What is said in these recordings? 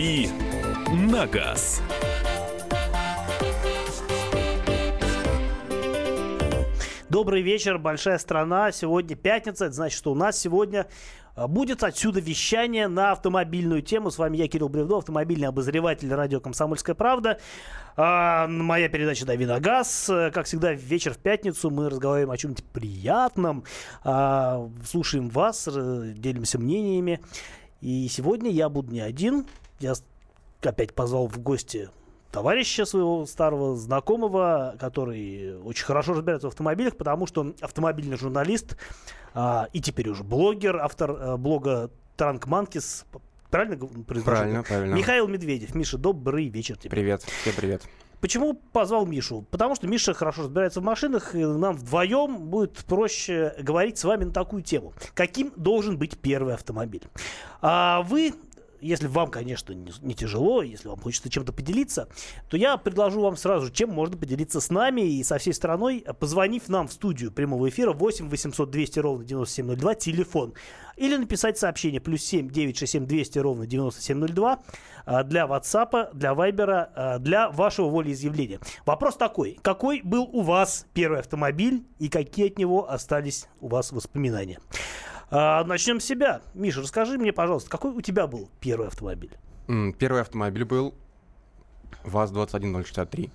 «Дави на газ». Добрый вечер, большая страна. Сегодня пятница, это значит, что у нас сегодня а, будет отсюда вещание на автомобильную тему. С вами я, Кирилл Бревдо, автомобильный обозреватель радио «Комсомольская правда». А, моя передача «Дави на газ». Как всегда, вечер в пятницу мы разговариваем о чем-нибудь приятном, а, слушаем вас, делимся мнениями. И сегодня я буду не один. Я опять позвал в гости товарища своего старого знакомого, который очень хорошо разбирается в автомобилях, потому что он автомобильный журналист а, и теперь уже блогер, автор а, блога Транк Манкис. Правильно произношу? Правильно, правильно. Михаил Медведев. Миша, добрый вечер тебе. Привет, всем привет. Почему позвал Мишу? Потому что Миша хорошо разбирается в машинах, и нам вдвоем будет проще говорить с вами на такую тему. Каким должен быть первый автомобиль? А вы если вам, конечно, не, тяжело, если вам хочется чем-то поделиться, то я предложу вам сразу, чем можно поделиться с нами и со всей страной, позвонив нам в студию прямого эфира 8 800 200 ровно 9702, телефон, или написать сообщение плюс 7 967 200 ровно 9702 а, для WhatsApp, для Viber, а, для вашего волеизъявления. Вопрос такой, какой был у вас первый автомобиль и какие от него остались у вас воспоминания? А, начнем с себя. Миша, расскажи мне, пожалуйста, какой у тебя был первый автомобиль? Первый автомобиль был ВАЗ-21063.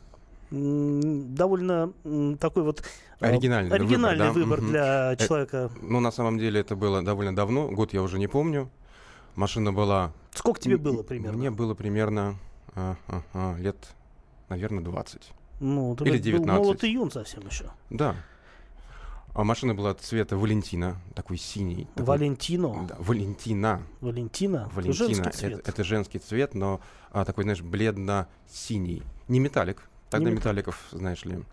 Довольно такой вот оригинальный, оригинальный выбор, да? выбор угу. для э, человека. Ну, на самом деле, это было довольно давно. Год я уже не помню. Машина была... Сколько тебе было примерно? Мне было примерно а, а, а, лет, наверное, 20. Ну, Или 19. Был молод юн совсем еще. Да. А машина была цвета Валентина, такой синий. Такой, Валентино? Да, Валентина. Валентина? Валентина. Женский цвет. Это, это женский цвет, но а, такой, знаешь, бледно-синий. Не металлик. Тогда не металликов, знаешь ли,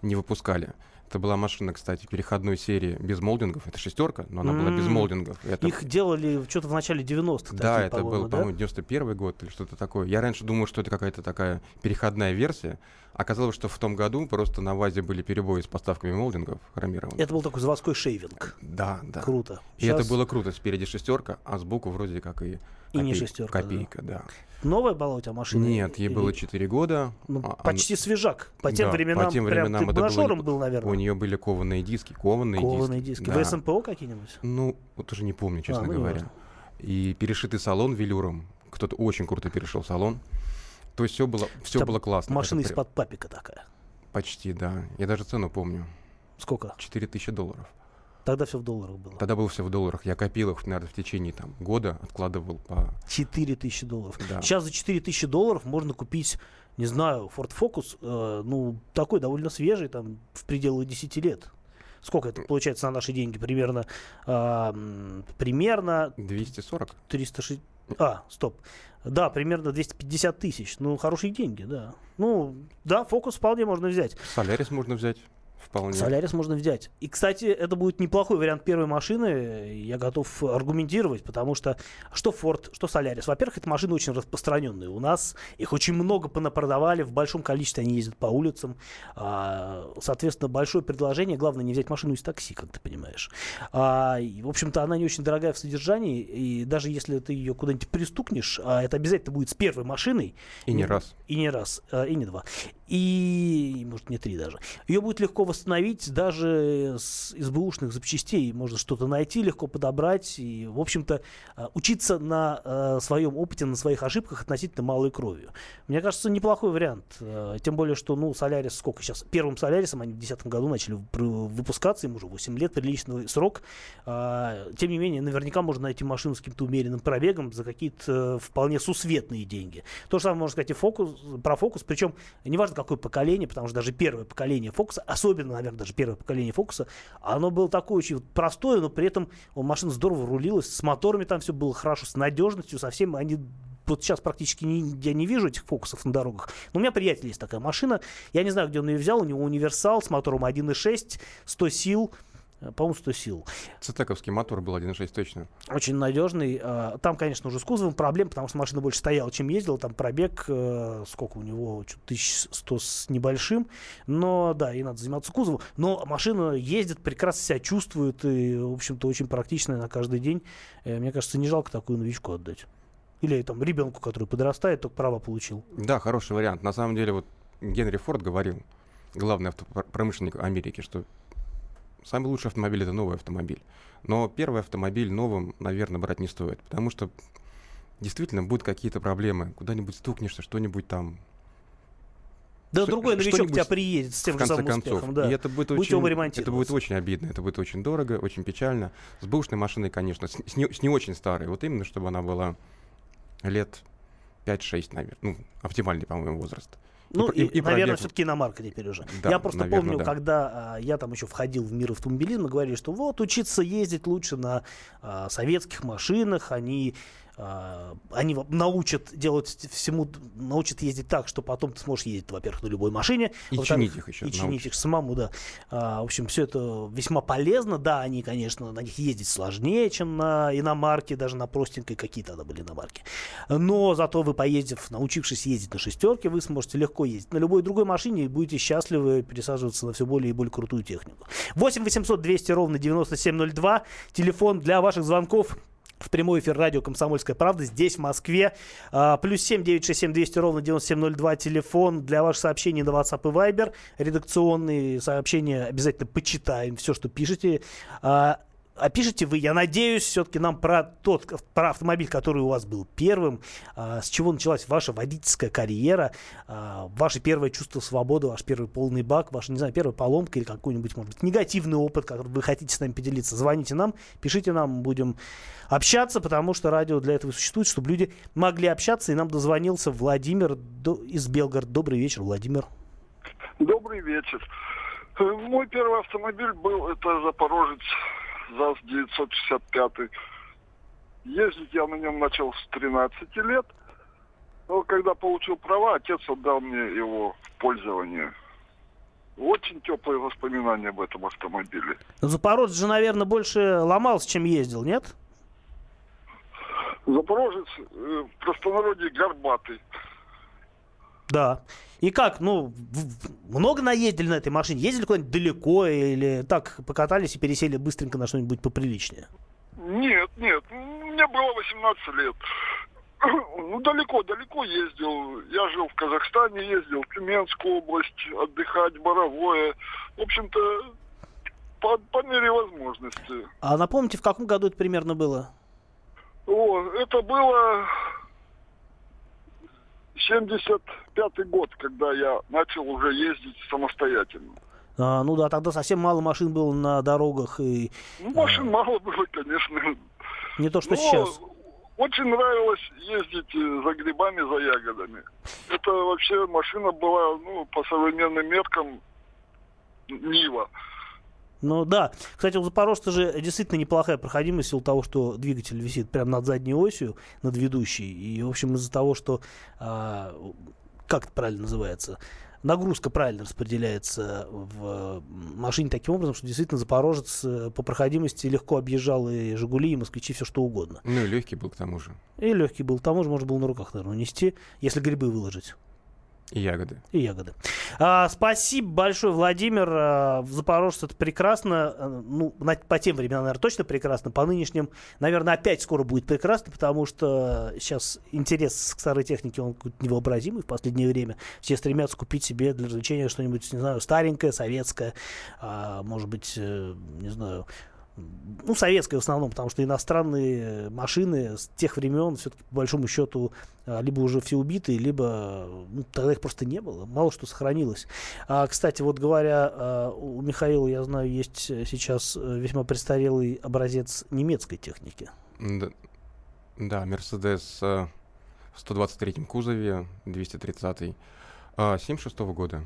не выпускали. Это была машина, кстати, переходной серии без молдингов. Это шестерка, но она mm-hmm. была без молдингов. Это... Их делали что-то в начале 90-х. Да, такие, это был, да? по-моему, 91 год или что-то такое. Я раньше думал, что это какая-то такая переходная версия. Оказалось, что в том году просто на ВАЗе были перебои с поставками молдингов хромированных. Это был такой заводской шейвинг. Да, да. Круто. И Сейчас... это было круто. Спереди шестерка, а сбоку вроде как и, и не шестерка. Копейка, да. да. Новая была у тебя машина? Нет, ей или... было 4 года. Ну, а, почти она... свежак. По тем да, временам, по тем прям временам ты мажором был, наверное. У нее были кованые диски, кованые, кованые диски. диски. Да. ВСМПО какие-нибудь? Ну, вот уже не помню, честно а, ну, говоря. И перешитый салон велюром. Кто-то очень круто перешел салон. То есть все было, все было классно. Машина из-под папика такая. Почти, да. Я даже цену помню. Сколько? 4000 долларов. Тогда все в долларах было. Тогда было все в долларах. Я копил их, наверное, в течение там, года, откладывал по... 4 тысячи долларов. Да. Сейчас за 4 тысячи долларов можно купить, не знаю, Ford Focus, э, ну, такой довольно свежий, там, в пределах 10 лет. Сколько это получается на наши деньги? Примерно, э, примерно... 240. 360... А, стоп. Да, примерно 250 тысяч. Ну, хорошие деньги, да. Ну, да, фокус вполне можно взять. Солярис можно взять. Вполне. Солярис можно взять. И, кстати, это будет неплохой вариант первой машины. Я готов аргументировать, потому что что Ford, что Солярис. Во-первых, это машины очень распространенные. У нас их очень много понапродавали, в большом количестве они ездят по улицам. А, соответственно, большое предложение. Главное не взять машину из такси, как ты понимаешь. А, и, в общем-то, она не очень дорогая в содержании. И даже если ты ее куда-нибудь пристукнешь, а это обязательно будет с первой машиной. И не раз. И не раз, и не два. И, может, не три даже. Ее будет легко восстановить даже с СБУшных запчастей. Можно что-то найти, легко подобрать. И, в общем-то, э, учиться на э, своем опыте, на своих ошибках относительно малой кровью. Мне кажется, неплохой вариант. Э, тем более, что, ну, Солярис сколько сейчас? Первым Солярисом они в 2010 году начали выпускаться, им уже 8 лет, приличный срок. Тем не менее, наверняка можно найти машину с каким-то умеренным пробегом за какие-то вполне сусветные деньги. То же самое можно сказать и фокус, про фокус. Причем, неважно, какое поколение, потому что даже первое поколение фокуса, особенно, наверное, даже первое поколение фокуса, оно было такое очень простое, но при этом машина здорово рулилась, с моторами там все было хорошо, с надежностью, совсем они вот сейчас практически не, я не вижу этих фокусов на дорогах. Но у меня приятель есть такая машина. Я не знаю, где он ее взял. У него универсал с мотором 1.6, 100 сил. Э, по-моему, 100 сил. Цитековский мотор был 1.6 точно. Очень надежный. А, там, конечно, уже с кузовом проблем, потому что машина больше стояла, чем ездила. Там пробег, э, сколько у него, 1100 с небольшим. Но, да, и надо заниматься кузовом. Но машина ездит, прекрасно себя чувствует и, в общем-то, очень практичная на каждый день. Э, мне кажется, не жалко такую новичку отдать. Или там ребенку, который подрастает, только права получил. Да, хороший вариант. На самом деле, вот Генри Форд говорил, главный автопромышленник Америки, что самый лучший автомобиль это новый автомобиль. Но первый автомобиль новым, наверное, брать не стоит, потому что действительно будут какие-то проблемы. Куда-нибудь стукнешься, что-нибудь там да что, другой новичок тебя приедет с тем же самым концов. успехом. Да. И это будет, Будь очень, это будет очень обидно, это будет очень дорого, очень печально. С бэушной машиной, конечно, с, с, не, с не очень старой. Вот именно, чтобы она была лет 5-6, наверное. Ну, оптимальный, по-моему, возраст. Ну, и, и, и наверное, пробег... все-таки иномарка теперь уже. Да, я просто наверное, помню, да. когда а, я там еще входил в мир автомобилизма, говорили, что вот учиться ездить лучше на а, советских машинах, они они научат делать всему, научат ездить так, что потом ты сможешь ездить, во-первых, на любой машине. И чинить их еще. И чинить их самому, да. А, в общем, все это весьма полезно. Да, они, конечно, на них ездить сложнее, чем на иномарке, даже на простенькой, какие тогда были иномарки. Но зато вы, поездив, научившись ездить на шестерке, вы сможете легко ездить на любой другой машине и будете счастливы пересаживаться на все более и более крутую технику. 8 800 200 ровно 9702. Телефон для ваших звонков в прямой эфир радио «Комсомольская правда» здесь, в Москве. А, плюс семь девять шесть семь двести ровно девяносто семь ноль два телефон для ваших сообщений на WhatsApp и Viber. Редакционные сообщения обязательно почитаем, все, что пишете. А, а пишите вы, я надеюсь, все-таки нам про тот, про автомобиль, который у вас был первым, а, с чего началась ваша водительская карьера, а, ваше первое чувство свободы, ваш первый полный бак, ваша, не знаю, первая поломка или какой-нибудь, может быть, негативный опыт, который вы хотите с нами поделиться. Звоните нам, пишите нам, будем общаться, потому что радио для этого существует, чтобы люди могли общаться, и нам дозвонился Владимир из Белгорода. Добрый вечер, Владимир. Добрый вечер. Э, мой первый автомобиль был, это Запорожец ЗАЗ-965. Ездить я на нем начал с 13 лет. Но когда получил права, отец отдал мне его в пользование. Очень теплые воспоминания об этом автомобиле. Запорожец же, наверное, больше ломался, чем ездил, нет? Запорожец э, в простонародье горбатый. Да. И как, ну, много наездили на этой машине? Ездили куда-нибудь далеко или так покатались и пересели быстренько на что-нибудь поприличнее? Нет, нет, мне было 18 лет. Ну, далеко-далеко ездил. Я жил в Казахстане, ездил в Тюменскую область, отдыхать, Боровое. В общем-то, по, по мере возможности. А напомните, в каком году это примерно было? О, это было 75-й год, когда я начал уже ездить самостоятельно. А, ну да, тогда совсем мало машин было на дорогах. И, ну, машин а... мало было, конечно. Не то, что Но сейчас. Очень нравилось ездить э, за грибами, за ягодами. Это вообще машина была, ну, по современным меркам, Нива. Ну да. Кстати, у Запорожца же действительно неплохая проходимость в силу того, что двигатель висит прямо над задней осью, над ведущей. И, в общем, из-за того, что... А, как это правильно называется? Нагрузка правильно распределяется в машине таким образом, что действительно Запорожец э, по проходимости легко объезжал и Жигули, и Москвичи, все что угодно. Ну и легкий был к тому же. И легкий был к тому же, можно было на руках, наверное, нести, если грибы выложить. И ягоды. И ягоды. А, спасибо большое, Владимир. А, в Запорожце это прекрасно. А, ну, на, по тем временам, наверное, точно прекрасно. По нынешним, наверное, опять скоро будет прекрасно, потому что сейчас интерес к старой технике, он невообразимый в последнее время. Все стремятся купить себе для развлечения что-нибудь, не знаю, старенькое, советское, а, может быть, э, не знаю, ну, советская в основном, потому что иностранные машины с тех времен, все-таки, по большому счету, а, либо уже все убитые, либо ну, тогда их просто не было, мало что сохранилось. А, кстати, вот говоря, а, у Михаила, я знаю, есть сейчас весьма престарелый образец немецкой техники. Да, Мерседес в 123-м кузове, 230-й, 76 -го года,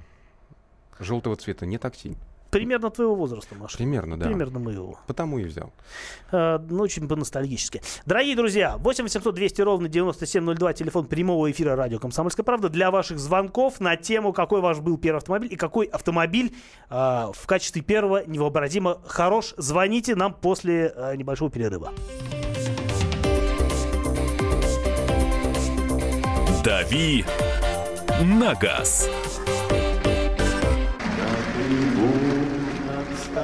желтого цвета, не такси. Примерно твоего возраста, Маша. Примерно, да. Примерно моего. Потому и взял. А, ну, очень по-ностальгически. Дорогие друзья, 8 800 200 ровно 9702, телефон прямого эфира радио «Комсомольская правда» для ваших звонков на тему, какой ваш был первый автомобиль и какой автомобиль а, в качестве первого невообразимо хорош. Звоните нам после а, небольшого перерыва. «Дави на газ».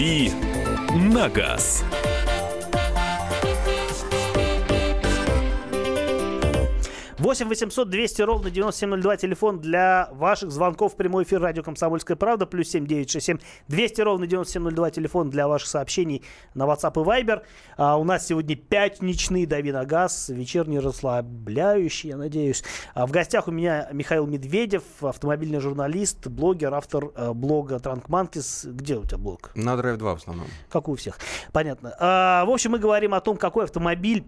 «Дави на газ». 8 800 200 ровно 9702 телефон для ваших звонков в прямой эфир радио «Комсомольская правда» плюс 7 967 200 ровно 9702 телефон для ваших сообщений на WhatsApp и Viber. А у нас сегодня пятничный «Дави на газ», вечерний расслабляющий, я надеюсь. А в гостях у меня Михаил Медведев, автомобильный журналист, блогер, автор э, блога «Транкманкис». Где у тебя блог? На Drive 2 в основном. Как у всех. Понятно. А, в общем, мы говорим о том, какой автомобиль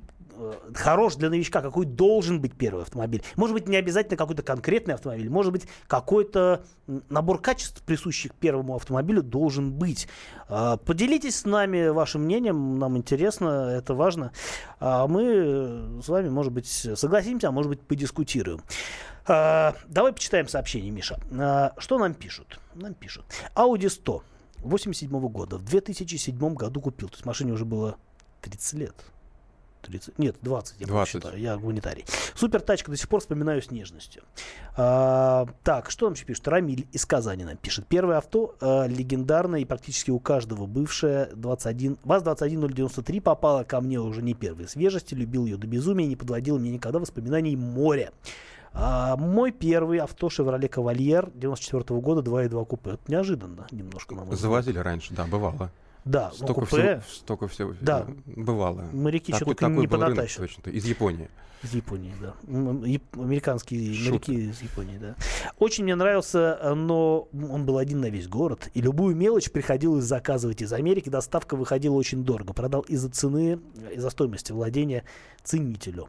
хорош для новичка, какой должен быть первый автомобиль. Может быть, не обязательно какой-то конкретный автомобиль, может быть, какой-то набор качеств, присущих первому автомобилю, должен быть. А, Поделитесь с нами вашим мнением, нам интересно, это важно. А Мы э, с вами, может быть, согласимся, а может быть, подискутируем. А, Давай почитаем сообщение, Миша. А, Что нам пишут? Нам пишут. Audi 100 87 года. В 2007 году купил. То есть машине уже было 30 лет. 30, нет, 20, я 20. считаю, я гуманитарий. Супер тачка, до сих пор вспоминаю с нежностью. А, так, что нам еще пишет? Рамиль из Казани нам пишет. Первое авто а, легендарное и практически у каждого бывшее 21, ВАЗ-21093 попала ко мне уже не первой свежести, любил ее до безумия, не подводил мне никогда воспоминаний моря. А, мой первый авто Chevrolet Cavalier 94 года 2.2 купе. Это неожиданно немножко, на мой взгляд. Завозили раньше, да, бывало. Да, ну, Столько купе всего, столько всего Да. э, бывало. моряки что Такой- только не понатащат. точно, из Японии. Из Японии, да. Американские Шутка. моряки из Японии, да. Очень мне нравился, э, но он был один на весь город. И любую мелочь приходилось заказывать из Америки. Доставка выходила очень дорого. Продал из-за цены, э, из-за стоимости владения ценителю.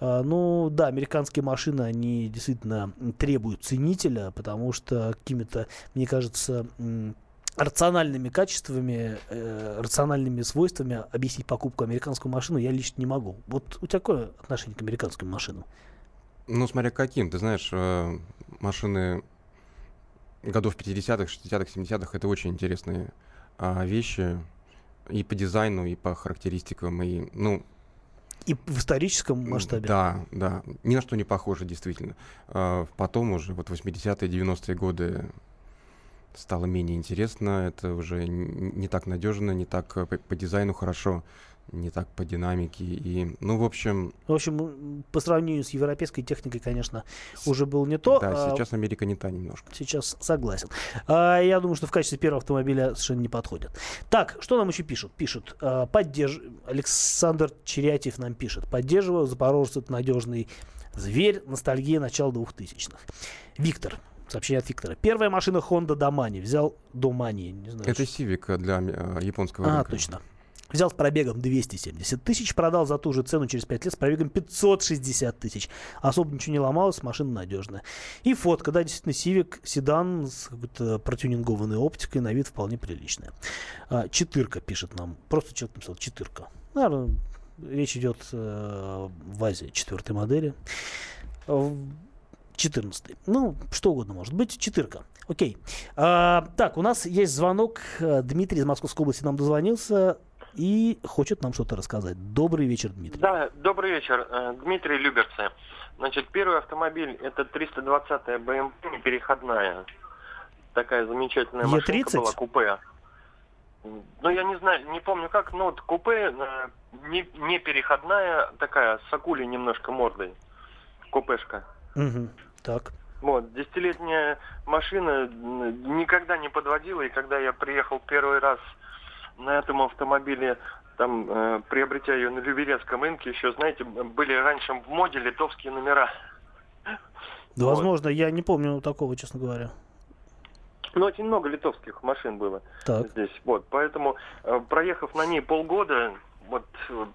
Ну да, американские машины, они действительно требуют ценителя, потому что какими-то, мне кажется, рациональными качествами, э, рациональными свойствами объяснить покупку американскую машину я лично не могу. Вот у тебя какое отношение к американским машинам? Ну, смотря каким. Ты знаешь, э, машины годов 50-х, 60-х, 70-х это очень интересные а, вещи и по дизайну, и по характеристикам, и, ну, И в историческом масштабе. Да, да. Ни на что не похоже, действительно. А, Потом уже, вот 80-е, 90-е годы стало менее интересно. Это уже не так надежно, не так э, по, по дизайну хорошо, не так по динамике. И, ну, в общем, В общем, по сравнению с европейской техникой, конечно, уже было не то. да, а сейчас Америка не та немножко. Сейчас согласен. А, я думаю, что в качестве первого автомобиля совершенно не подходит. Так, что нам еще пишут? Пишут, а, поддерж... Александр Черятьев нам пишет. Поддерживаю, Запорожец это надежный зверь, ностальгия начала 2000-х. Виктор, сообщение от Виктора. Первая машина Honda Domani. Взял Domani, не знаю. Это что- Civic для э, японского а, рынка. точно. Взял с пробегом 270 тысяч, продал за ту же цену через 5 лет с пробегом 560 тысяч. Особо ничего не ломалось, машина надежная. И фотка, да, действительно, Civic, седан с какой-то протюнингованной оптикой, на вид вполне приличная. А, четырка пишет нам, просто человек написал четырка. Наверное, речь идет э, в Азии четвертой модели. В 14 Ну, что угодно может быть. Четырка. Окей. А, так, у нас есть звонок. Э, Дмитрий из Московской области нам дозвонился и хочет нам что-то рассказать. Добрый вечер, Дмитрий. Да, добрый вечер. Э, Дмитрий Люберцы. Значит, первый автомобиль это 320-я BMW переходная. Такая замечательная машинка Е30? была, купе. Ну, я не знаю, не помню как, но вот купе, э, не, не переходная, такая, с акулей немножко мордой. Купешка. Мгм. Так. Вот, десятилетняя машина никогда не подводила, и когда я приехал первый раз на этом автомобиле, там, э, приобретя ее на Люберецком рынке, еще, знаете, были раньше в моде литовские номера. Да, Вот. возможно, я не помню такого, честно говоря. Ну, очень много литовских машин было Так. здесь. Вот, поэтому, э, проехав на ней полгода, вот,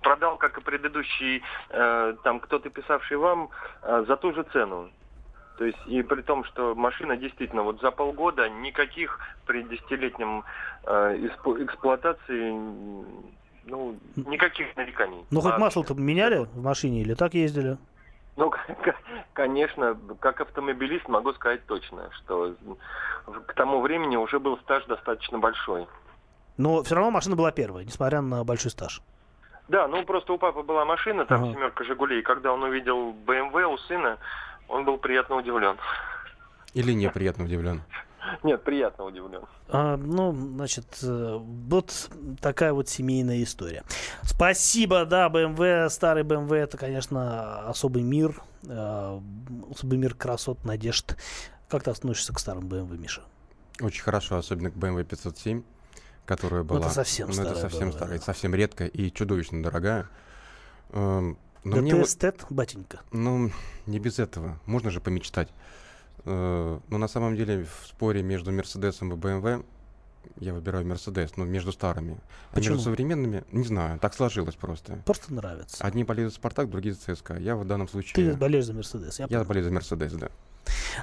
продал, как и предыдущий, э, там, кто-то писавший вам, э, за ту же цену. То есть, и при том, что машина действительно вот за полгода никаких при десятилетнем э, эксплуатации Ну, никаких нареканий. Ну, хоть Вообще. масло-то меняли в машине или так ездили? Ну, конечно, как автомобилист могу сказать точно, что к тому времени уже был стаж достаточно большой. Но все равно машина была первая, несмотря на большой стаж. Да, ну просто у папы была машина, там Ага. семерка Жигулей, и когда он увидел БМВ у сына, он был приятно удивлен. Или неприятно удивлен? Нет, приятно удивлен. А, ну, значит, э, вот такая вот семейная история. Спасибо, да, BMW, старый BMW, это, конечно, особый мир, э, особый мир красот, надежд. Как ты относишься к старым BMW, Миша? Очень хорошо, особенно к BMW 507, которая была... Ну, это совсем ну, старая это совсем BMW, старая, да. совсем редкая и чудовищно дорогая. Эм, Но мне вот- ДТ-эстет, батенька. Ну, не без этого. Можно же помечтать. Э, Но на самом деле в споре между Мерседесом и BMW я выбираю Мерседес, но между старыми. А Почему? между современными, не знаю, так сложилось просто. Просто нравится. Одни болеют за Спартак, другие за ЦСКА. Я в данном Ты случае... болеешь за Мерседес, я Я понял. болею за Мерседес, да.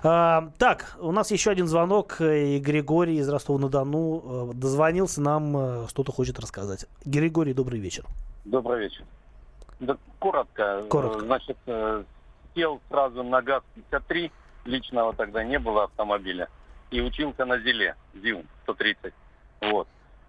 А, так, у нас еще один звонок, э, и Григорий из Ростова-на-Дону э, дозвонился, нам что-то хочет рассказать. Григорий, добрый вечер. Добрый вечер. Да, коротко. Коротко. Э, Значит, э, сел сразу на ГАЗ-53, личного тогда не было автомобиля, и учился на ЗИЛе, ЗИУ-130. Вот.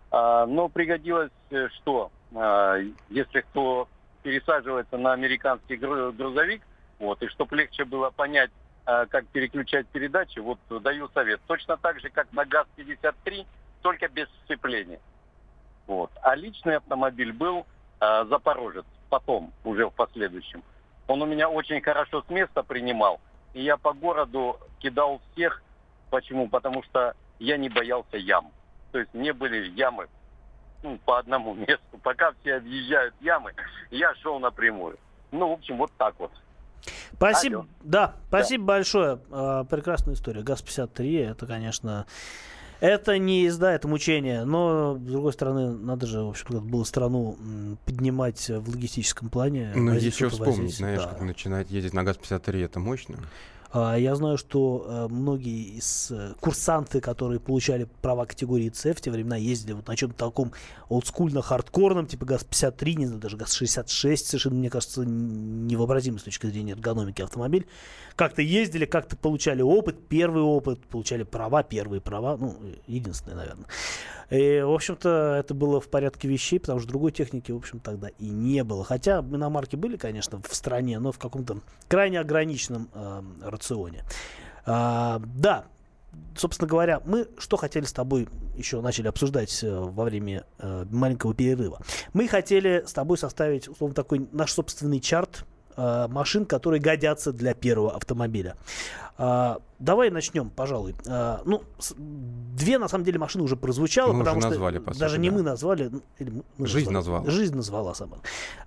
А, но пригодилось э, что? А, если кто пересаживается на американский гру- грузовик, вот, и чтобы легче было понять, а, как переключать передачи, вот даю совет. Точно так же, как на ГАЗ-53, только без сцепления. Вот. А личный автомобиль был а, Запорожец, потом, уже в последующем. Он у меня очень хорошо с места принимал, и я по городу кидал всех. Почему? Потому что я не боялся ям. То есть мне были ямы ну, по одному месту. Пока все объезжают ямы, я шел напрямую. Ну, в общем, вот так вот. Спасибо, Алло. да, спасибо большое. А, прекрасная история. ГАЗ-53, это, конечно, это не езда, это мучение. Но, с другой стороны, надо же, в общем-то, было страну поднимать в логистическом плане. Ну, еще вспомнить, возить, знаешь, да. как начинать ездить на ГАЗ-53, это мощно. А, Я знаю, что э, многие из э, курсанты, которые получали права категории С в те времена, ездили вот на чем-то таком олдскульно-хардкорном, типа ГАЗ-53, не знаю, даже ГАЗ-66, совершенно, мне кажется, невообразимый с точки зрения эргономики автомобиль. Как-то ездили, как-то получали опыт, первый опыт, получали права, первые права, ну, единственное, наверное. И, в общем-то, это было в порядке вещей, потому что другой техники, в общем, тогда и не было. Хотя иномарки были, конечно, в стране, но в каком-то крайне ограниченном э, рационе. А, да, собственно говоря, мы что хотели с тобой еще начали обсуждать э, во время э, маленького перерыва. Мы хотели с тобой составить, условно, такой наш собственный чарт э, машин, которые годятся для первого автомобиля. А, давай начнем, пожалуй. А, ну, с- две, на самом деле, машины уже прозвучало, Мы уже потому что назвали, по даже сути, не да. мы назвали. ну, или мы- мы Жизнь назвали. назвала. Жизнь назвала сама.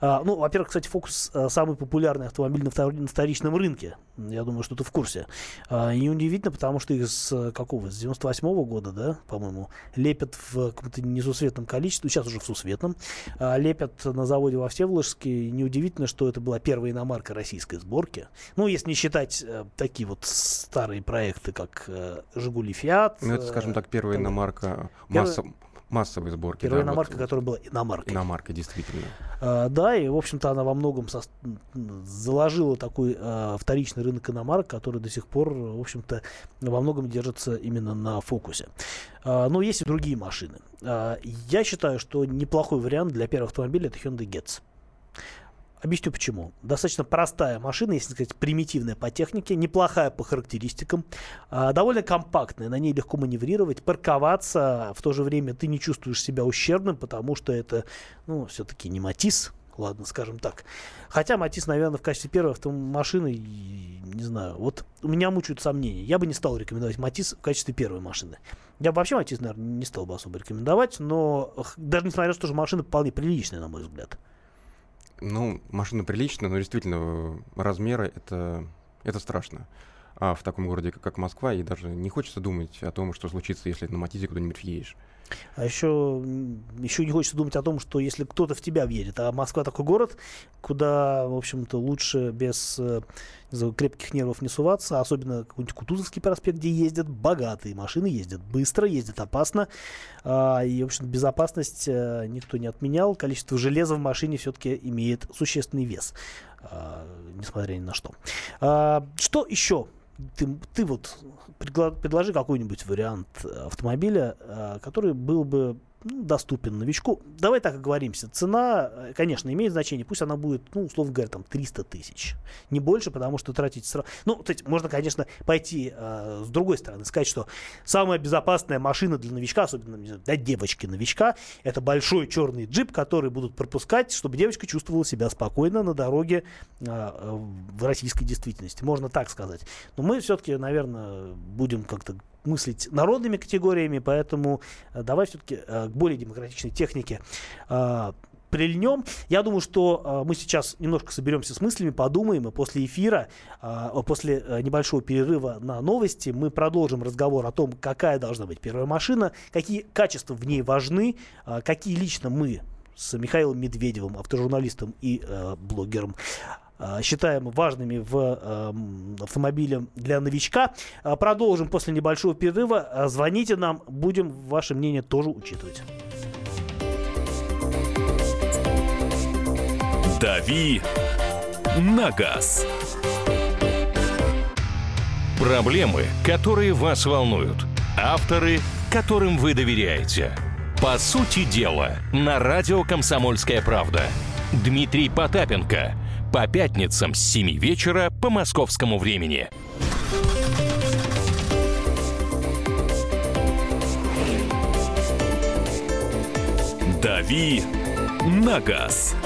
А, ну, во-первых, кстати, Фокус а, самый популярный автомобиль на, втор- на вторичном рынке. Я думаю, что ты в курсе. А, и неудивительно, потому что их с какого? С 98 года, да, по-моему, лепят в каком-то несусветном количестве, сейчас уже в сусветном, а, лепят на заводе во Всеволожске. И Неудивительно, что это была первая иномарка российской сборки. Ну, если не считать э, такие вот старые проекты, как э, «Жигули Фиат». Ну, это, скажем так, первая иномарка масса- массовой сборки. Первая да, вот иномарка, которая была иномаркой. Иномарка, действительно. А, да, и, в общем-то, она во многом м, заложила такой а, вторичный рынок иномарок, который до сих пор, в общем-то, во многом держится именно на фокусе. А, но есть и другие машины. А, я считаю, что неплохой вариант для первого автомобиля это Hyundai Getz. Объясню почему. Достаточно простая машина, если сказать, примитивная по технике, неплохая по характеристикам, а, довольно компактная, на ней легко маневрировать, парковаться, в то же время ты не чувствуешь себя ущербным, потому что это, ну, все-таки не Матис, ладно, скажем так. Хотя Матис, наверное, в качестве первой автомашины, не знаю, вот у меня мучают сомнения. Я бы не стал рекомендовать Матис в качестве первой машины. Я бы вообще Матис, наверное, не стал бы особо рекомендовать, но даже несмотря на то, что машина вполне приличная, на мой взгляд. Ну, машина приличная, но действительно э, размеры это, это страшно. А в таком городе, как, Москва, и даже не хочется думать о том, что случится, если на Матизе куда-нибудь въедешь. А еще, еще не хочется думать о том, что если кто-то в тебя въедет, а Москва такой город, куда, в общем-то, лучше без э, знаю, крепких нервов не суваться, особенно какой-нибудь Кутузовский проспект, где ездят богатые машины, ездят быстро, ездят опасно, а, и, в общем безопасность э, никто не отменял, количество железа в машине все-таки имеет существенный вес, а, несмотря ни на что. А, что еще ты, ты вот предложи какой-нибудь вариант автомобиля, э, который был бы ну, доступен новичку. Давай так оговоримся. Цена, э, конечно, имеет значение. Пусть она будет, ну, условно говоря, там 300 тысяч. Не больше, потому что тратить сразу... Ну, то есть можно, конечно, пойти э, с другой стороны, сказать, что самая безопасная машина для новичка, особенно для девочки-новичка, это большой черный джип, который будут пропускать, чтобы девочка чувствовала себя спокойно на дороге э, в российской действительности. Можно так сказать. Но мы все-таки, наверное, будем как-то мыслить народными категориями, поэтому э, давай все-таки э, к более демократичной технике э, прильнем. Я думаю, что мы сейчас немножко соберемся с мыслями, подумаем, и после эфира, после небольшого перерыва на новости, мы продолжим разговор о том, какая должна быть первая машина, какие качества в ней важны, какие лично мы с Михаилом Медведевым, автожурналистом и блогером, считаем важными в эм, автомобиле для новичка. Э, продолжим после небольшого перерыва. Э, звоните нам, будем ваше мнение тоже учитывать. «Дави на газ». Проблемы, которые вас волнуют. Авторы, которым вы доверяете. По сути дела, на радио «Комсомольская правда». Дмитрий Потапенко – по пятницам с 7 вечера по московскому времени. «Дави на газ».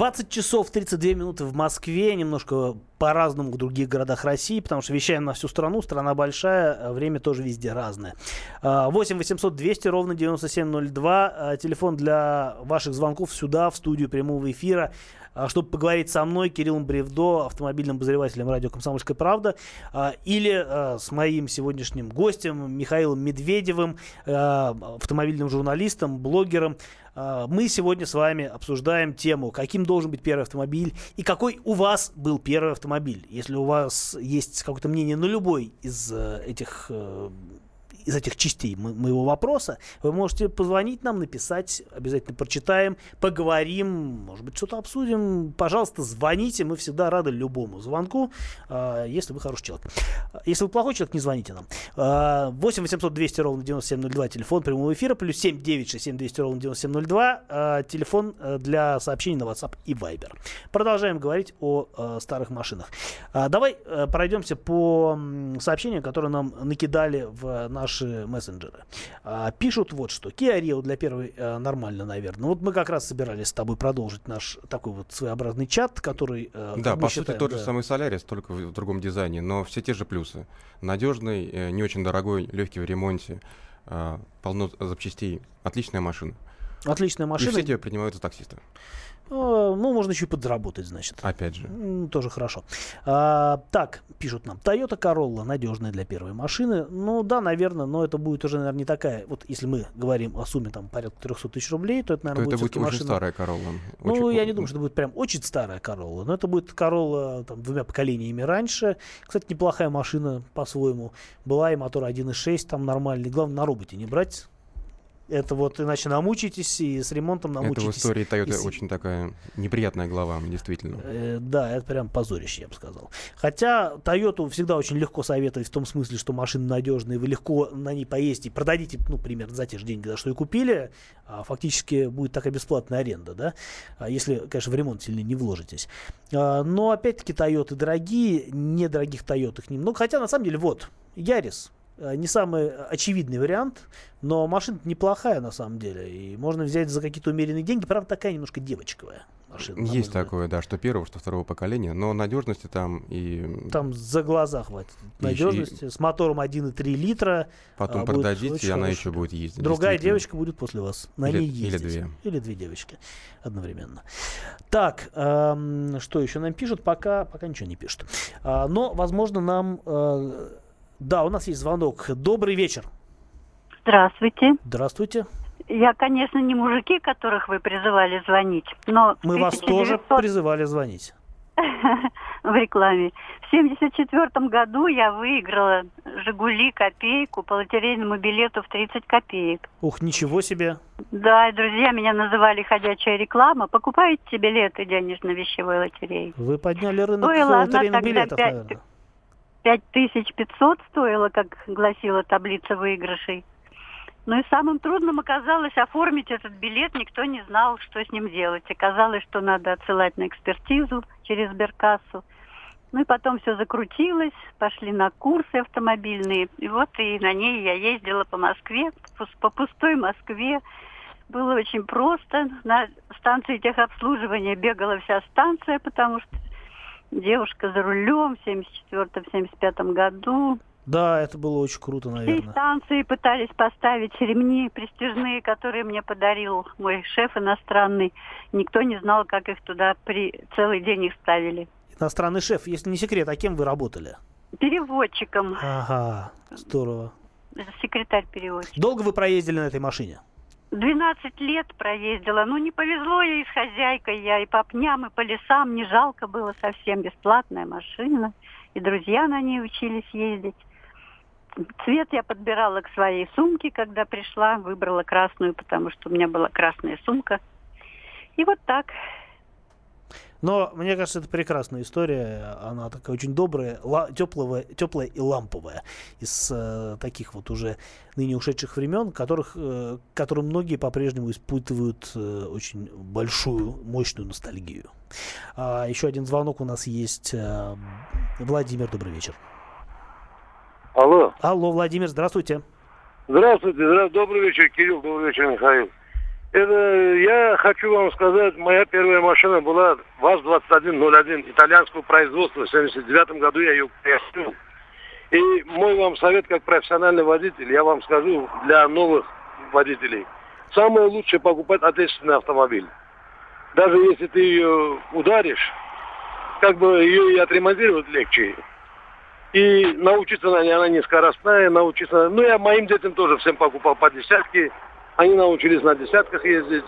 20 часов 32 минуты в Москве, немножко по-разному в других городах России, потому что вещаем на всю страну, страна большая, а время тоже везде разное. 8 800 200 ровно 9702, а, телефон для ваших звонков сюда, в студию прямого эфира. А, чтобы поговорить со мной, Кириллом Бревдо, автомобильным обозревателем радио «Комсомольская правда», а, или а, с моим сегодняшним гостем Михаилом Медведевым, автомобильным журналистом, блогером. Мы сегодня с вами обсуждаем тему, каким должен быть первый автомобиль и какой у вас был первый автомобиль. Если у вас есть какое-то мнение на любой из э, этих э, из этих частей мо- моего вопроса, вы можете позвонить нам, написать, обязательно прочитаем, поговорим, может быть, что-то обсудим. Пожалуйста, звоните, мы всегда рады любому звонку, э, если вы хороший человек. Если вы плохой человек, не звоните нам. Э, 8 800 200 ровно 9702, телефон прямого эфира, плюс 7 967 200 ровно 9702, э, телефон для сообщений на WhatsApp и Viber. Продолжаем говорить о э, старых машинах. Э, давай э, пройдемся по сообщениям, которые нам накидали в наш наши мессенджеры. А, пишут вот что. Kia Rio для первой а, нормально, наверное. Вот мы как раз собирались с тобой продолжить наш такой вот своеобразный чат, который... А, да, по считаем, сути тот да. же самый Солярис, только в, в другом дизайне, но все те же плюсы. Надежный, э, не очень дорогой, легкий в ремонте, э, полно запчастей. Отличная машина. Отличная машина. И все тебя принимают за таксиста. А, ну, можно еще и подработать, значит. Опять же. Тоже хорошо. А, так, пишут нам. Toyota Corolla надежная для первой машины. Ну, да, наверное, но это будет уже, наверное, не такая. Вот если мы говорим о сумме там порядка 300 тысяч рублей, то это, наверное, то будет, это будет очень машина... старая Corolla. Ну, очень... я не думаю, что это будет прям очень старая Corolla. Но это будет Corolla там, двумя поколениями раньше. Кстати, неплохая машина по-своему. Была и мотор 1.6 там нормальный. Главное, на роботе не брать это вот иначе намучитесь, и с ремонтом намучитесь. Это в истории Toyota и... очень такая неприятная глава, действительно. Э, да, это прям позорище, я бы сказал. Хотя Toyota всегда очень легко советовать в том смысле, что машина надежная, вы легко на ней поездите, продадите, ну, примерно за те же деньги, за что и купили, а фактически будет такая бесплатная аренда, да, а если, конечно, в ремонт сильно не вложитесь. А, но, опять-таки, Toyota дорогие, недорогих Toyota немного, хотя, на самом деле, вот, Ярис, не самый очевидный вариант, но машина неплохая на самом деле. И можно взять за какие-то умеренные деньги. Правда, такая немножко девочковая машина. Есть такое, да, что первого, что второго поколения, но надежности там и... Там за глаза хватит надежности. И... С мотором 1,3 литра. Потом а, продадите, и она хорошо. еще будет ездить. Другая девочка будет после вас на или, ней ездить. Или две. Или две девочки одновременно. Так, эм, что еще нам пишут? Пока, пока ничего не пишут. А, но, возможно, нам... Э, Да, у нас есть звонок. Добрый вечер. Здравствуйте. Здравствуйте. Я, конечно, не мужики, которых вы призывали звонить, но... Мы вас тоже 1900 призывали звонить. в рекламе. В 1974 году я выиграла «Жигули» копейку по лотерейному билету в 30 копеек. Ух, ничего себе. Да, и друзья меня называли «ходячая реклама». Покупаете билеты денежно-вещевой лотереи? Вы подняли рынок Стоила лотерейных билетов, пять- наверное. 5500 стоила, как гласила таблица выигрышей. Ну и самым трудным оказалось оформить этот билет. Никто не знал, что с ним делать. Оказалось, что надо отсылать на экспертизу через сберкассу. Ну и потом все закрутилось, пошли на курсы автомобильные. И вот и на ней я ездила по Москве, по пустой Москве. Было очень просто. На станции техобслуживания бегала вся станция, потому что девушка за рулем в 74-75 году. Да, это было очень круто, Все наверное. станции пытались поставить ремни престижные, которые мне подарил мой шеф иностранный. Никто не знал, как их туда при целый день их ставили. Иностранный шеф, если не секрет, а кем вы работали? Переводчиком, Ага, здорово. секретарь-переводчик. Долго вы проездили на этой машине? 12 лет проездила. Ну, не повезло ей с хозяйкой. Я и по пням, и по лесам. Не жалко было совсем. Бесплатная машина. И друзья на ней учились ездить. Цвет я подбирала к своей сумке, когда пришла. Выбрала красную, потому что у меня была красная сумка. И вот так. Но мне кажется, это прекрасная история. Она такая очень добрая, ла- теплая, теплая и ламповая. Из э, таких вот уже ныне ушедших времен, которых, э, которым многие по-прежнему испытывают э, очень большую, мощную ностальгию. А, еще один звонок у нас есть. э, Владимир, добрый вечер. Алло. Алло, Владимир, здравствуйте. Здравствуйте, здравствуйте. Добрый вечер, Кирилл. Добрый вечер, Михаил. Это я хочу вам сказать, моя первая машина была ВАЗ-2101 итальянского производства. В 79 году я ее приобрел. И мой вам совет как профессиональный водитель, я вам скажу для новых водителей. Самое лучшее покупать отечественный автомобиль. Даже если ты ее ударишь, как бы ее и отремонтировать легче. И научиться на ней, она не скоростная, научиться... Ну, я моим детям тоже всем покупал по десятке. Они научились на десятках ездить.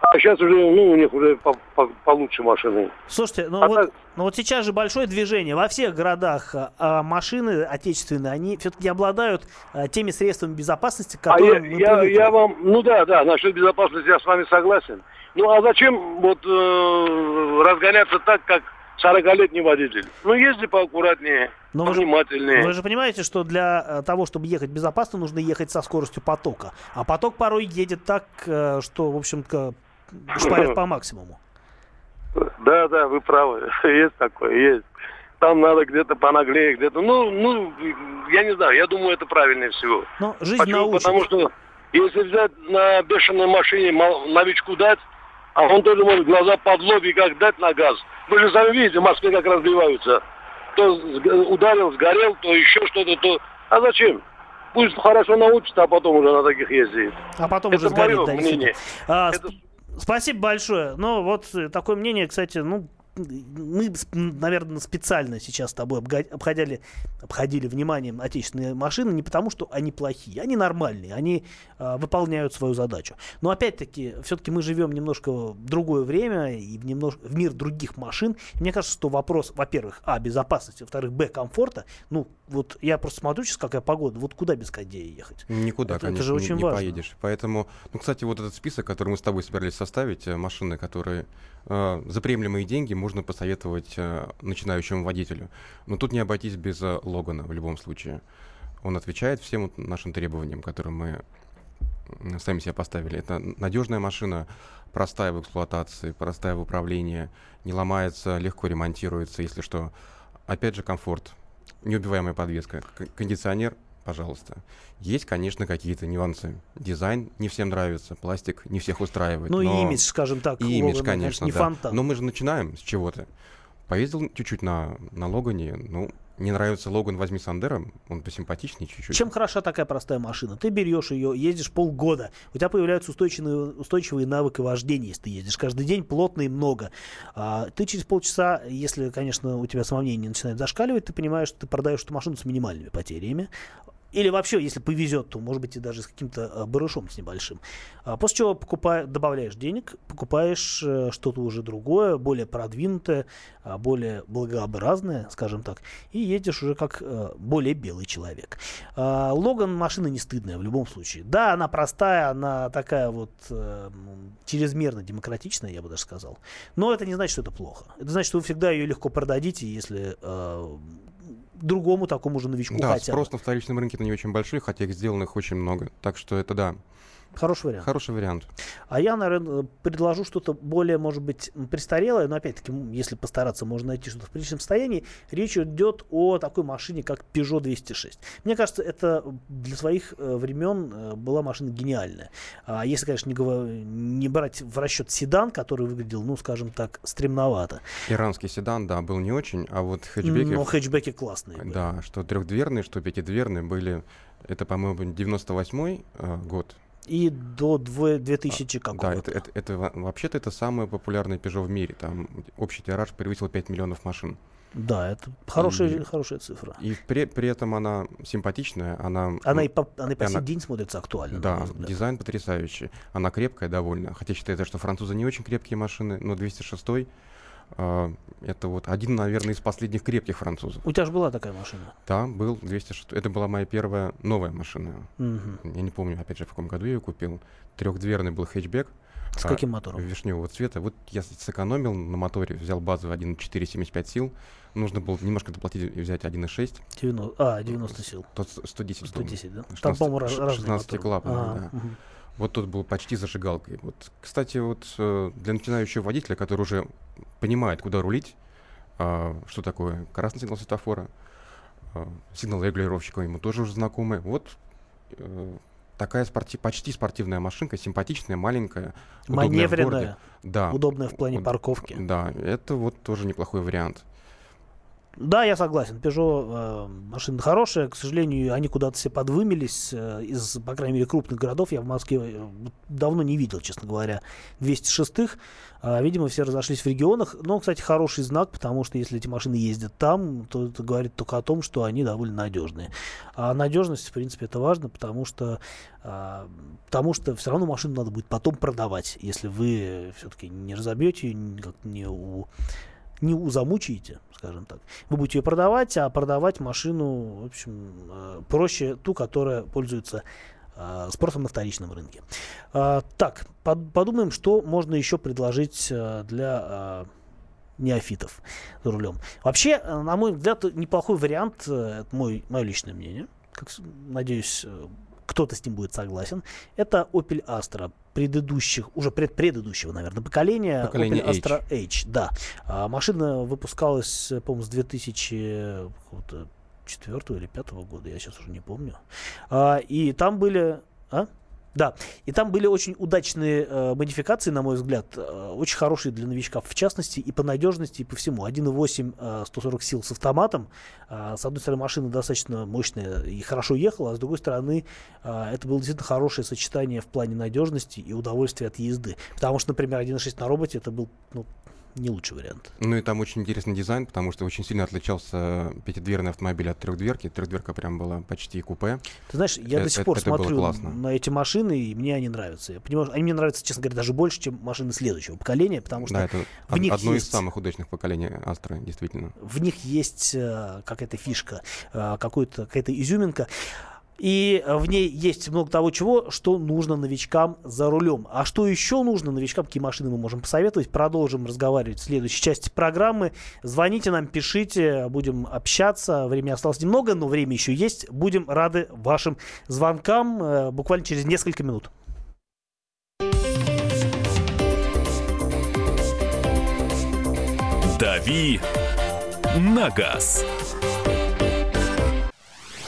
А сейчас уже, ну, у них уже по- по- получше машины. Слушайте, ну, А вот, так- ну вот сейчас же большое движение. Во всех городах а, а, машины отечественные, они все-таки обладают а, теми средствами безопасности, к А я, мы я, привыкли. я вам... Ну да, да, насчет безопасности я с вами согласен. Ну, а зачем вот э, разгоняться так, как 40-летний водитель? Ну, езди поаккуратнее, Но вы же-. Вы же понимаете, что для э, того, чтобы ехать безопасно, нужно ехать со скоростью потока. А поток порой едет так, э, что, в общем-то, шпарит по максимуму. Да, да, вы правы. Есть такое, есть. Там надо где-то понаглее, где-то. Ну, ну, я не знаю, я думаю, это правильнее всего. Но жизнь Почему? научит. Потому что если взять на бешеной машине новичку дать, а он тоже может глаза под лоб и как дать на газ. Вы же сами видите, в Москве как разбиваются. То ударил, сгорел, то еще что-то, то... А зачем? Пусть хорошо научится, а потом уже на таких ездит. А потом Это уже сгорит, да, мнение. А, Это- сп- Спасибо большое. Ну, вот такое мнение, кстати, ну, мы, наверное, специально сейчас с тобой обходили, обходили вниманием отечественные машины не потому, что они плохие, они нормальные, они а, выполняют свою задачу. Но опять-таки, все-таки мы живем немножко в другое время и в, немножко, в мир других машин. И мне кажется, что вопрос, во-первых, а, безопасности, во-вторых, б, комфорта. Ну, вот я просто смотрю сейчас, какая погода, вот куда без кондея ехать? Никуда, Это- это конечно, же не- очень не, важно. поедешь. Поэтому, ну, кстати, вот этот список, который мы с тобой собирались составить, э, машины, которые э, за приемлемые деньги можно посоветовать э, начинающему водителю. Но тут не обойтись без э, Логана в любом случае. Он отвечает всем вот нашим требованиям, которые мы сами себе поставили. Это надежная машина, простая в эксплуатации, простая в управлении, не ломается, легко ремонтируется, если что. Опять же, комфорт, неубиваемая подвеска, кондиционер, пожалуйста. Есть, конечно, какие-то нюансы. Дизайн не всем нравится, пластик не всех устраивает. Ну но- имидж, скажем так, и имидж, Логана, конечно, не да. фонтан. Но мы же начинаем с чего-то. Поездил чуть-чуть на, на Логане, ну, не нравится Логан, возьми Сандера, он посимпатичнее чуть-чуть. Чем хороша такая простая машина? Ты берешь ее, ездишь полгода, у тебя появляются устойчивые, устойчивые навыки вождения, если ты ездишь каждый день плотно и много. А, ты через полчаса, если, конечно, у тебя самомнение начинает зашкаливать, ты понимаешь, что ты продаешь эту машину с минимальными потерями. Или вообще, если повезет, то, может быть, и даже с каким-то а, барышом с небольшим. А, после чего покупаешь, добавляешь денег, покупаешь э, что-то уже другое, более продвинутое, а, более благообразное, скажем так, и едешь уже как э, более белый человек. А, Логан машина не стыдная в любом случае. Да, она простая, она такая вот э, чрезмерно демократичная, я бы даже сказал. Но это не значит, что это плохо. Это значит, что вы всегда ее легко продадите, если э, другому такому же новичку Да, хотя бы. спрос на вторичном рынке не очень большой, хотя их сделанных очень много. Так что это да, Хороший вариант. хороший вариант. А я, наверное, предложу что-то более, может быть, престарелое, но опять-таки, если постараться, можно найти что-то в приличном состоянии. Речь идет о такой машине, как Peugeot 206. Мне кажется, это для своих э, времен э, была машина гениальная. А если, конечно, не, не брать в расчет седан, который выглядел, ну, скажем так, стремновато. Иранский седан, да, был не очень, а вот хэтчбеки... Но хэтчбеки классные. были. Да, что трехдверные, что пятидверные были... Это, по-моему, 98 э, год. И до дво- 2000 Да, какого-то. это, это, это во- вообще-то это самый популярный Peugeot в мире. Там общий тираж превысил 5 миллионов машин. Да, это хорошая, И- хорошая цифра. И при, при этом она симпатичная, она... Она и по, она и по сей она- день смотрится актуально. Да, дизайн потрясающий. Она крепкая довольно. Хотя считается, что французы не очень крепкие машины, но 206 э, это вот один, наверное, из последних крепких французов. У тебя же была такая машина. Да, был 206. Это была моя первая новая машина. Мгм. Я не помню, опять же, в каком году я ее купил. Трехдверный был хэтчбэк. С а, каким мотором? Вишневого цвета. Вот я сэкономил на моторе, взял базовый 1.4 75 сил. Нужно было немножко доплатить и взять 1.6. 90, а, 90 сил. Тот с- 110, по-моему. 110, да? Там, 16 по-моему, раз- ш- разные 16 моторы. клапанный, Ага, да. мгм. Вот тут был почти зажигалкой. Вот, кстати, вот э, для начинающего водителя, который уже понимает, куда рулить, а, что такое красный сигнал светофора, а, сигнал регулировщика ему тоже уже знакомый. Вот э, такая спорти- почти спортивная машинка, симпатичная, маленькая, удобная в городе. Маневренная, Да, удобная в плане парковки. да, это вот тоже неплохой вариант. Да, я согласен. Peugeot э, машина хорошая. К сожалению, они куда-то все подвымелись э, из, по крайней мере, крупных городов. Я в Москве э, давно не видел, честно говоря, 206-х. А, видимо, все разошлись в регионах. Но, кстати, хороший знак, потому что если эти машины ездят там, то это говорит только о том, что они довольно надежные. А надежность, в принципе, это важно, потому что, а, потому что все равно машину надо будет потом продавать, если вы все-таки не разобьете как не у не узамучаете, скажем так. Вы будете ее продавать, а продавать машину, в общем, э, проще ту, которая пользуется э, спросом на вторичном рынке. А, Так, под- подумаем, что можно еще предложить э, для э, неофитов за рулем. Вообще, э, на мой взгляд, неплохой вариант, э, это мой, мое личное мнение, как, надеюсь, э, кто-то с ним будет согласен, это Opel Astra предыдущих, уже пред, предыдущего, наверное, поколения. Поколение Opel Astra H, да. А, машина выпускалась, по-моему, с 2004 или 2005 года, я сейчас уже не помню. А, и там были... А? Да, и там были очень удачные э, модификации, на мой взгляд, э, очень хорошие для новичков, в частности, и по надежности, и по всему. 1.8, э, 140 сил с автоматом. А, с одной стороны, машина достаточно мощная и хорошо ехала, а с другой стороны, э, это было действительно хорошее сочетание в плане надежности и удовольствия от езды. Потому что, например, 1.6 на роботе это был ну, не лучший вариант. Ну и там очень интересный дизайн, потому что очень сильно отличался пятидверный автомобиль от трехдверки. Трехдверка прям была почти купе. Ты знаешь, я Э- до сих пор это смотрю на эти машины, и мне они нравятся. Я понимаю, они мне нравятся, честно говоря, даже больше, чем машины следующего поколения, потому что Да, это в од- них одно из есть- самых удачных поколений Astra, действительно. в них есть э, какая-то фишка, э, какая-то изюминка. И э, в ней есть много того, чего, что нужно новичкам за рулем. А что еще нужно новичкам, какие машины мы можем посоветовать, продолжим разговаривать в следующей части программы. Звоните нам, пишите, будем общаться. Времени осталось немного, но время еще есть. Будем рады вашим звонкам э, буквально через несколько минут. «Дави на газ».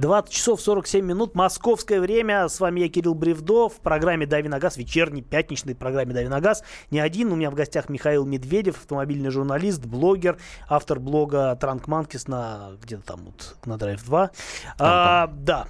Двадцать часов 47 минут, московское время. С вами я, Кирилл Бревдо, в программе «Дави на газ», вечерней, пятничной программе «Дави на газ». Не один, у меня в гостях Михаил Медведев, автомобильный журналист, блогер, автор блога Транк Манкис на где-то там вот на Драйв 2. А, да,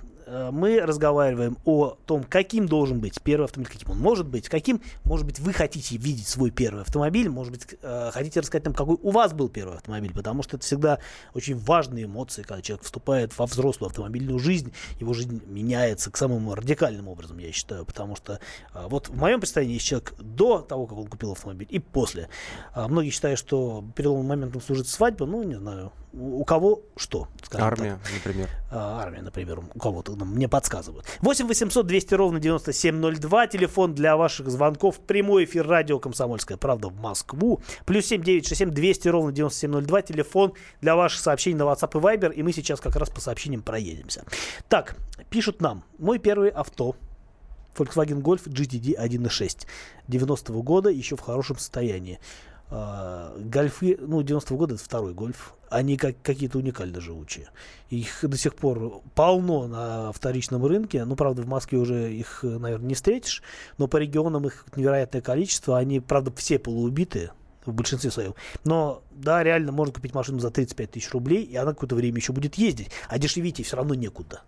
мы разговариваем о том, каким должен быть первый автомобиль, каким он может быть, каким, может быть, вы хотите видеть свой первый автомобиль, может быть, э, хотите рассказать нам, какой у вас был первый автомобиль, потому что это всегда очень важные эмоции, когда человек вступает во взрослую автомобильную жизнь, его жизнь меняется к самому радикальным образом, я считаю, потому что э, вот в моем представлении есть человек до того, как он купил автомобиль, и после. А многие считают, что переломным моментом служит свадьба, ну, не знаю, у кого что? Армия, так. например. А, армия, например, у кого-то мне подсказывают. 8 800 200 ровно 9702. Телефон для ваших звонков. Прямой эфир радио «Комсомольская правда» в Москву. Плюс 7 967 200 ровно 9702. Телефон для ваших сообщений на WhatsApp и Viber. И мы сейчас как раз по сообщениям проедемся. Так, пишут нам. Мой первый авто Volkswagen Golf GTD 1.6 90-го года, еще в хорошем состоянии. А, гольфы, ну, 90-го года это второй гольф, они как, какие-то уникально живучие. Их до сих пор полно на вторичном рынке. Ну, правда, в Москве уже их, наверное, не встретишь, но по регионам их невероятное количество. Они, правда, все полуубитые в большинстве своем. Но, да, реально можно купить машину за 35 тысяч рублей, и она какое-то время еще будет ездить. А дешевить ей все равно некуда.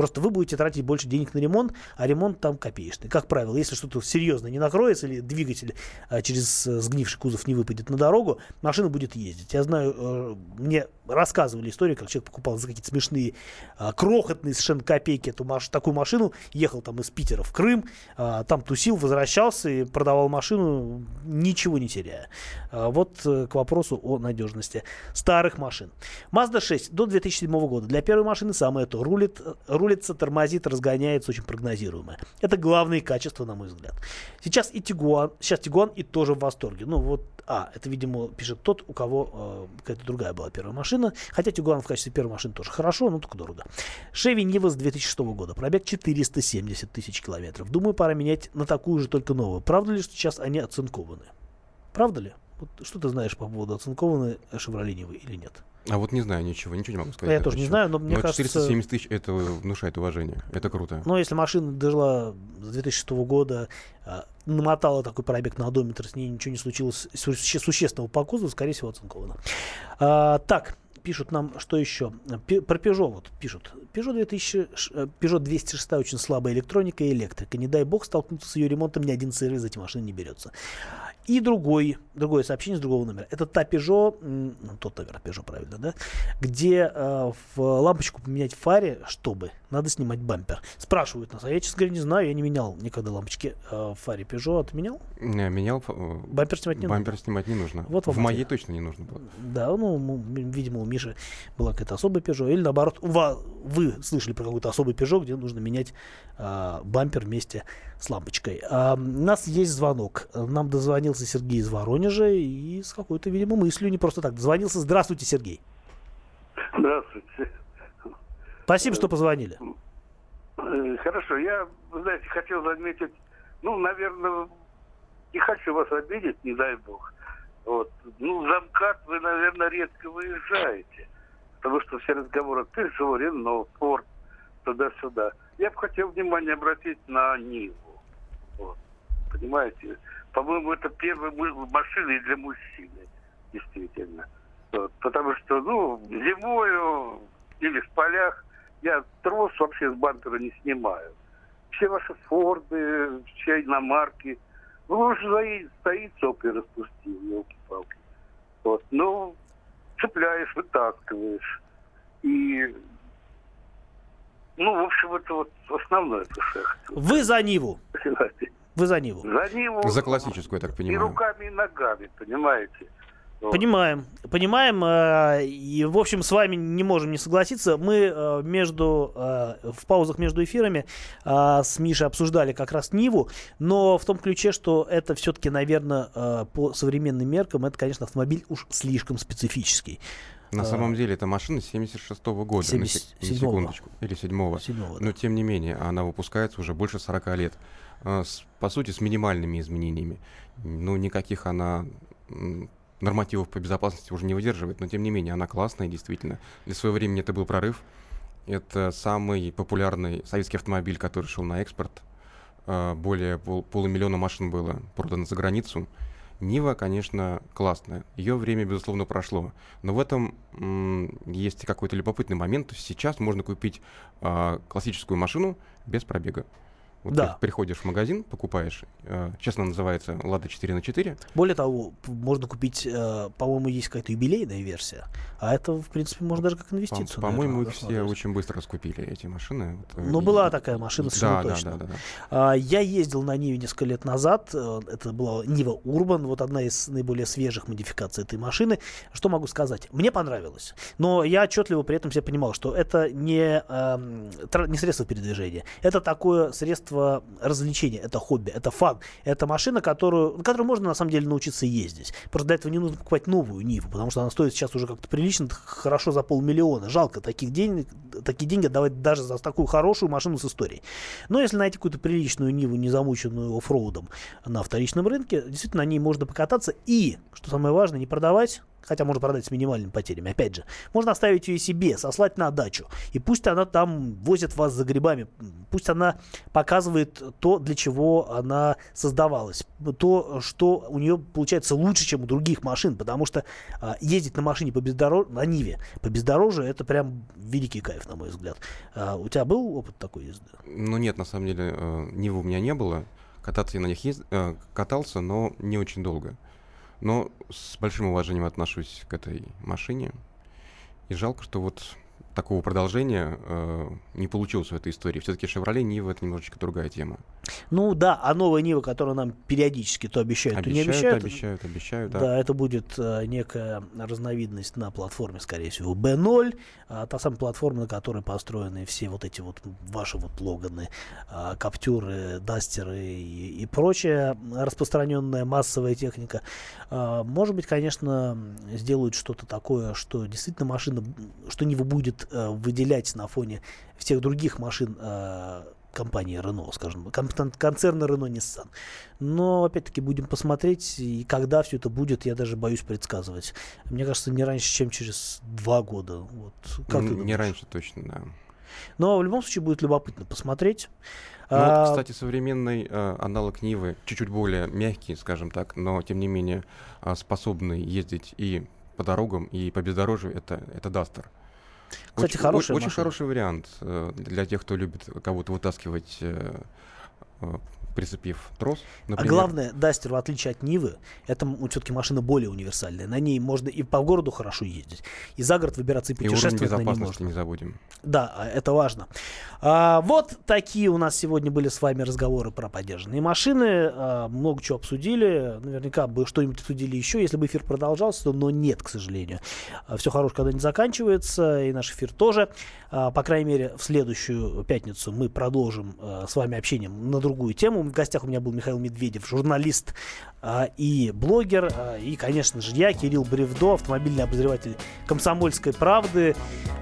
Просто вы будете тратить больше денег на ремонт, а ремонт там копеечный. Как правило, если что-то серьезное не накроется или двигатель а, через а, сгнивший кузов не выпадет на дорогу, машина будет ездить. Я знаю, э, мне рассказывали историю, как человек покупал за какие-то смешные, а, крохотные совершенно копейки эту маш- такую машину, ехал там из Питера в Крым, а, там тусил, возвращался и продавал машину, ничего не теряя. Вот а, к вопросу о надежности старых машин. Mazda 6 до 2007 года. Для первой машины самое то. Рулит, рулится, тормозит, разгоняется, очень прогнозируемое. Это главные качества, на мой взгляд. Сейчас и Тигуан, сейчас Тигуан и тоже в восторге. Ну вот, а, это, видимо, пишет тот, у кого э, какая-то другая была первая машина. Хотя Тигуан в качестве первой машины тоже хорошо, но только дорого. Шеви Нива с 2006 года. Пробег 470 тысяч километров. Думаю, пора менять на такую же, только новую. Правда ли, что сейчас они оцинкованы? Правда ли? Вот что ты знаешь по поводу оцинкованной Шевроле Нивы или нет? А вот не знаю ничего, ничего не могу сказать. Я тоже не знаю, но мне но кажется... 470 тысяч это внушает уважение. Это круто. Но если машина дожила с 2006 года, а, намотала такой пробег на одометр, с ней ничего не случилось суще- существенного по кузову, скорее всего, оцинковано. А, так, пишут нам, что еще? Пи- про Peugeot вот пишут. Peugeot, 2000, ш- э, Peugeot 206 очень слабая электроника и электрика. Не дай бог столкнуться с ее ремонтом, ни один сервис за эти машины не берется. И другой, другое сообщение с другого номера. Это та Peugeot, ну, тот номер Peugeot, правильно, да? Где э, в лампочку поменять в фаре, чтобы, надо снимать бампер. Спрашивают нас, а я, честно говоря, не знаю, я не менял никогда лампочки э, в фаре Peugeot. А ты менял? Не, менял. э, Бампер снимать не Бампер нужно. снимать не нужно. Вот в моей точно не нужно было. Да, ну, видимо, у Миши была какая-то особая Peugeot. Или наоборот, у ва- вы слышали про какой-то особый Peugeot, где нужно менять а, бампер вместе с лампочкой. А, у нас есть звонок. Нам дозвонился Сергей из Воронежа и с какой-то, видимо, мыслью не просто так дозвонился. Здравствуйте, Сергей. Здравствуйте. Спасибо, что позвонили. Э, Хорошо, я, вы знаете, хотел заметить, ну, наверное, не хочу вас обидеть, не дай бог. Вот. Ну, в замкат вы, наверное, редко выезжаете. Потому что все разговоры Peugeot, Renault, Ford, туда-сюда. Я бы хотел внимание обратить на Ниву. Вот. Понимаете? По-моему, это первая машина и для мужчины, действительно. Вот. Потому что, ну, зимою или в полях я трос вообще с бампера не снимаю. Все ваши Форды, все иномарки. Ну, уже стоит, стоит сопли распустил, елки-палки. Вот. Ну, цепляешь, вытаскиваешь. И, ну, в общем, это вот основное, то, что я хотел Вы за Ниву. Вы за Ниву. За Ниву За классическую, я так и понимаю. руками, и ногами, понимаете? Понимаем, понимаем, э, и в общем с вами не можем не согласиться. Мы э, между э, в паузах между эфирами э, с Мишей обсуждали как раз Ниву, но в том ключе, что это все-таки, наверное, э, по современным меркам, это, конечно, автомобиль уж слишком специфический. На А, самом деле это машина 76 года, на, 70 сек- на секундочку, или седьмого. Седьмого, да. Но тем не менее, она выпускается уже больше 40 лет. А, по сути, с минимальными изменениями. Ну, никаких она нормативов по безопасности уже не выдерживает, но тем не менее, она классная, действительно. Для своего времени это был прорыв. Это самый популярный советский автомобиль, который шел на экспорт. А, Более пол- полумиллиона машин было продано за границу. Нива, конечно, классная. Ее время, безусловно, прошло. Но в этом есть какой-то любопытный момент. Сейчас можно купить а, классическую машину без пробега. Вот Да. ты приходишь в магазин, покупаешь. сейчас она называется Лада 4 на 4. Более того, можно купить, э, по-моему, есть какая-то юбилейная версия, а это, в принципе, можно даже как По- инвестицию. По-моему, их все очень быстро раскупили, эти машины. Вот, э, Ну, и- была такая машина, совершенно да, да, точно. да, да, да. А, Я ездил на Ниве несколько лет назад. э, Это была Нива Урбан, вот одна из наиболее свежих модификаций этой машины. Что могу сказать? Мне понравилось. Но я отчетливо при этом все понимал, что это не, тра- не средство передвижения. Это такое средство развлечения, это хобби, это фан. Это машина, которую, на которой можно на самом деле научиться ездить. Просто для этого не нужно покупать новую Ниву, потому что она стоит сейчас уже как-то прилично, хорошо за полмиллиона. Жалко таких денег, такие деньги отдавать даже за такую хорошую машину с историей. Но если найти какую-то приличную Ниву, не замученную оффроудом на вторичном рынке, действительно на ней можно покататься и, что самое важное, не продавать, хотя можно продать с минимальными потерями, опять же, можно оставить ее себе, сослать на дачу, и пусть она там возит вас за грибами, пусть она показывает то, для чего она создавалась, то, что у нее получается лучше, чем у других машин, потому что а, ездить на машине по бездорожью, на Ниве по бездорожью, это прям великий кайф, на мой взгляд. А, у тебя был опыт такой езды? Ну нет, на самом деле, э, Нивы у меня не было. Кататься я на них ез- э, катался, но не очень долго. Но с большим уважением отношусь к этой машине. И жалко, что вот такого продолжения э, не получилось в этой истории. Все-таки Chevrolet Нива это немножечко другая тема. Ну да, а новая Нива, которую нам периодически то обещают, то не Обещают, обещают. обещают, обещают, да. Да, это будет э, некая разновидность на платформе, скорее всего, B0, а, та самая платформа, на которой построены все вот эти вот ваши вот Логаны, а, Каптюры, Дастеры и, и прочая распространенная массовая техника. А, может быть, конечно, сделают что-то такое, что действительно машина, что Нива будет э, выделять на фоне всех других машин э, компании Renault, скажем, кон- концерна Renault Nissan. Но, опять-таки, будем посмотреть, и когда все это будет, я даже боюсь предсказывать. Мне кажется, не раньше, чем через два года. Вот. Как не думаешь? раньше точно, да. Но в любом случае будет любопытно посмотреть. Ну, А, кстати, современный э, аналог Нивы чуть-чуть более мягкий, скажем так, но тем не менее а, способный ездить и по дорогам, и по бездорожью, это, это Дастер. Кстати, очень, хорошая Очень машина. хороший вариант э, для тех, кто любит кого-то вытаскивать, э, прицепив трос, А например. главное, Дастер, в отличие от Нивы, это все-таки машина более универсальная. На ней можно и по городу хорошо ездить, и за город выбираться и и уровень путешествовать на ней безопасности можно. не забудем. Да, а, это важно. А, вот такие у нас сегодня были с вами разговоры про поддержанные машины. А, много чего обсудили. Наверняка бы что-нибудь обсудили еще, если бы эфир продолжался, но нет, к сожалению. все хорошее когда-нибудь заканчивается, и наш эфир тоже. А, по крайней мере, в следующую пятницу мы продолжим а, с вами общение на другую тему. В гостях у меня был Михаил Медведев, журналист а, и блогер. а, и, конечно же, я, Кирилл Бревдо, автомобильный обозреватель «Комсомольской правды».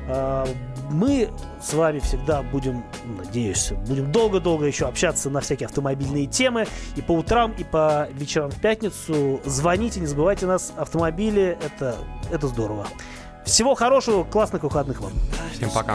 А, Мы с вами всегда будем, надеюсь, будем долго-долго еще общаться на всякие автомобильные темы. И по утрам, и по вечерам в пятницу. Звоните, не забывайте нас. Автомобили это, это здорово. Всего хорошего, классных выходных вам. Всем пока.